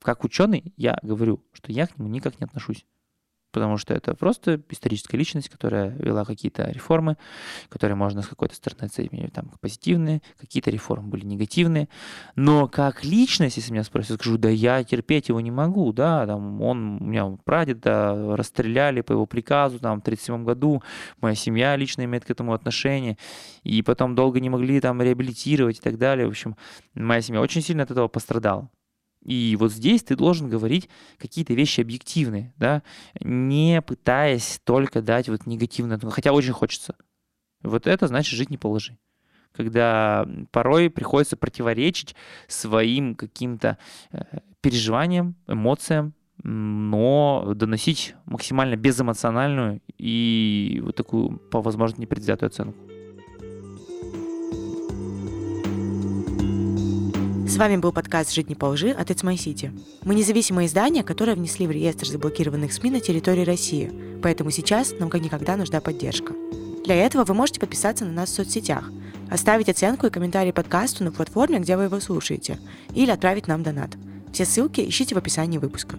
Как ученый я говорю, что я к нему никак не отношусь потому что это просто историческая личность, которая вела какие-то реформы, которые можно с какой-то стороны оценить там позитивные, какие-то реформы были негативные. Но как личность, если меня спросят, скажу, да я терпеть его не могу, да, там он, у меня прадеда расстреляли по его приказу там в 1937 году, моя семья лично имеет к этому отношение, и потом долго не могли там реабилитировать и так далее. В общем, моя семья очень сильно от этого пострадала. И вот здесь ты должен говорить какие-то вещи объективные, да, не пытаясь только дать вот негативное, хотя очень хочется. Вот это значит жить не положи. Когда порой приходится противоречить своим каким-то э, переживаниям, эмоциям, но доносить максимально безэмоциональную и вот такую, по возможности, непредвзятую оценку. С вами был подкаст «Жить не по лжи» от It's My City. Мы независимое издание, которое внесли в реестр заблокированных СМИ на территории России, поэтому сейчас нам как никогда нужна поддержка. Для этого вы можете подписаться на нас в соцсетях, оставить оценку и комментарий подкасту на платформе, где вы его слушаете, или отправить нам донат. Все ссылки ищите в описании выпуска.